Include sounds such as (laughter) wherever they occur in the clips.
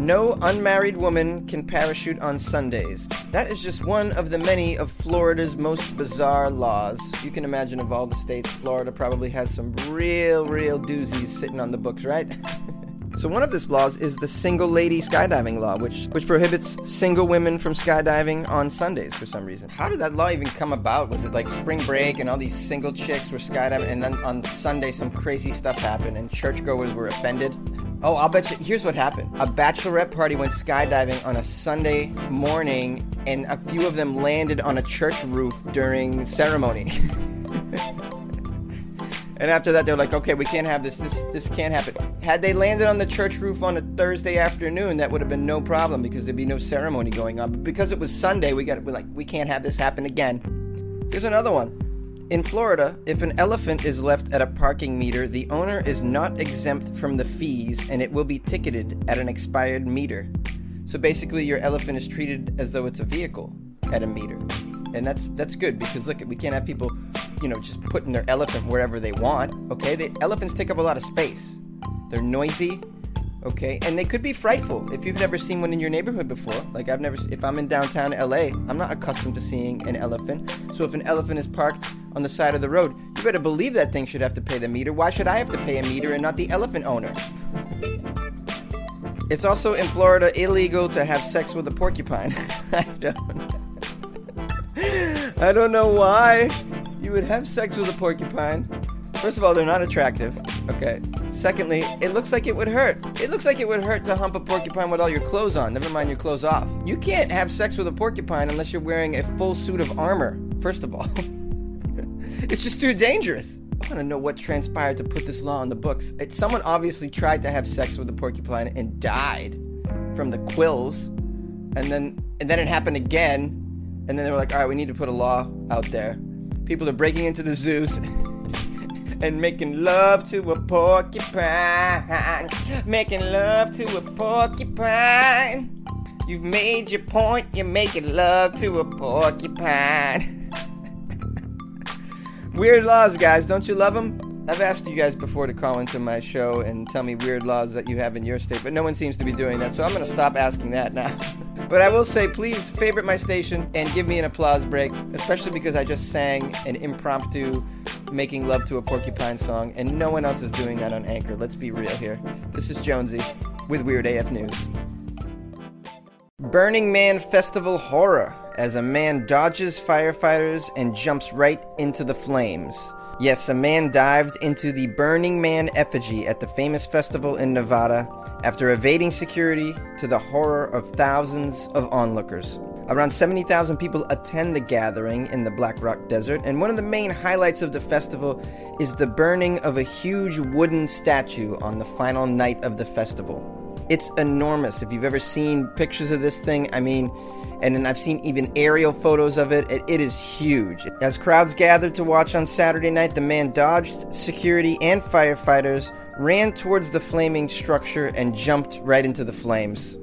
No unmarried woman can parachute on Sundays. That is just one of the many of Florida's most bizarre laws. You can imagine of all the states, Florida probably has some real, real doozies sitting on the books, right? (laughs) so one of these laws is the single lady skydiving law, which which prohibits single women from skydiving on Sundays for some reason. How did that law even come about? Was it like spring break and all these single chicks were skydiving and then on Sunday some crazy stuff happened and churchgoers were offended? (laughs) Oh, I'll bet you. Here's what happened. A bachelorette party went skydiving on a Sunday morning, and a few of them landed on a church roof during ceremony. (laughs) and after that, they're like, "Okay, we can't have this. This this can't happen." Had they landed on the church roof on a Thursday afternoon, that would have been no problem because there'd be no ceremony going on. But because it was Sunday, we got we're like, we can't have this happen again. Here's another one. In Florida, if an elephant is left at a parking meter, the owner is not exempt from the fees and it will be ticketed at an expired meter. So basically, your elephant is treated as though it's a vehicle at a meter. And that's that's good because look, we can't have people, you know, just putting their elephant wherever they want. Okay, the elephants take up a lot of space. They're noisy okay and they could be frightful if you've never seen one in your neighborhood before like i've never if i'm in downtown la i'm not accustomed to seeing an elephant so if an elephant is parked on the side of the road you better believe that thing should have to pay the meter why should i have to pay a meter and not the elephant owner it's also in florida illegal to have sex with a porcupine (laughs) i don't (laughs) i don't know why you would have sex with a porcupine First of all, they're not attractive. Okay. Secondly, it looks like it would hurt. It looks like it would hurt to hump a porcupine with all your clothes on, never mind your clothes off. You can't have sex with a porcupine unless you're wearing a full suit of armor, first of all. (laughs) it's just too dangerous. I want to know what transpired to put this law on the books. It, someone obviously tried to have sex with a porcupine and died from the quills. And then and then it happened again. And then they were like, all right, we need to put a law out there. People are breaking into the zoos (laughs) and making love to a porcupine. Making love to a porcupine. You've made your point, you're making love to a porcupine. (laughs) weird laws, guys, don't you love them? I've asked you guys before to call into my show and tell me weird laws that you have in your state, but no one seems to be doing that, so I'm going to stop asking that now. (laughs) but I will say, please favorite my station and give me an applause break, especially because I just sang an impromptu making love to a porcupine song, and no one else is doing that on Anchor. Let's be real here. This is Jonesy with Weird AF News. Burning Man Festival horror as a man dodges firefighters and jumps right into the flames. Yes, a man dived into the Burning Man effigy at the famous festival in Nevada after evading security to the horror of thousands of onlookers. Around 70,000 people attend the gathering in the Black Rock Desert, and one of the main highlights of the festival is the burning of a huge wooden statue on the final night of the festival. It's enormous. If you've ever seen pictures of this thing, I mean, and then I've seen even aerial photos of it. it. It is huge. As crowds gathered to watch on Saturday night, the man dodged security and firefighters, ran towards the flaming structure, and jumped right into the flames.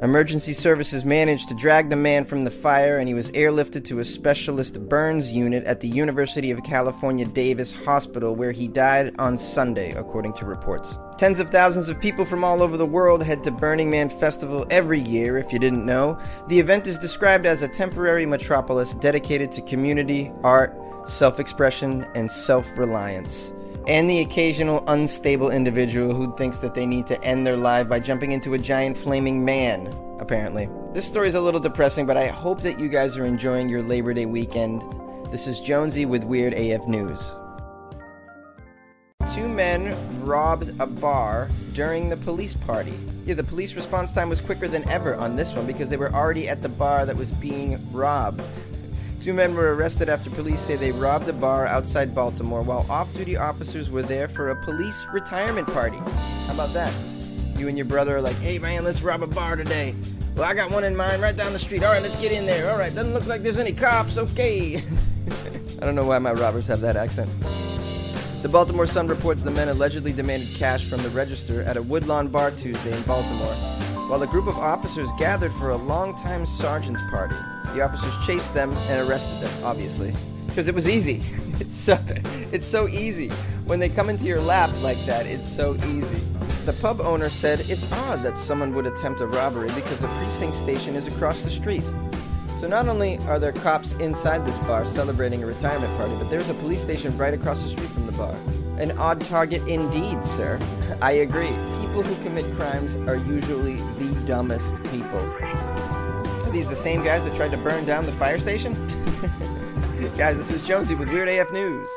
Emergency services managed to drag the man from the fire, and he was airlifted to a specialist burns unit at the University of California Davis Hospital, where he died on Sunday, according to reports. Tens of thousands of people from all over the world head to Burning Man Festival every year, if you didn't know. The event is described as a temporary metropolis dedicated to community, art, self expression, and self reliance and the occasional unstable individual who thinks that they need to end their life by jumping into a giant flaming man, apparently. This story is a little depressing, but I hope that you guys are enjoying your Labor Day weekend. This is Jonesy with Weird AF News. Two men robbed a bar during the police party. Yeah, the police response time was quicker than ever on this one because they were already at the bar that was being robbed. Two men were arrested after police say they robbed a bar outside Baltimore while off duty officers were there for a police retirement party. How about that? You and your brother are like, hey man, let's rob a bar today. Well, I got one in mind right down the street. All right, let's get in there. All right, doesn't look like there's any cops. Okay. (laughs) I don't know why my robbers have that accent. The Baltimore Sun reports the men allegedly demanded cash from the register at a Woodlawn bar Tuesday in Baltimore, while a group of officers gathered for a longtime sergeant's party. The officers chased them and arrested them, obviously, because it was easy. (laughs) It's so, it's so easy when they come into your lap like that. It's so easy. the pub owner said it's odd that someone would attempt a robbery because the precinct station is across the street. So not only are there cops inside this bar celebrating a retirement party, but there's a police station right across the street from the bar. An odd target indeed, sir. (laughs) I agree. People who commit crimes are usually the dumbest people. Are these the same guys that tried to burn down the fire station? (laughs) guys, this is Jonesy with Weird AF News.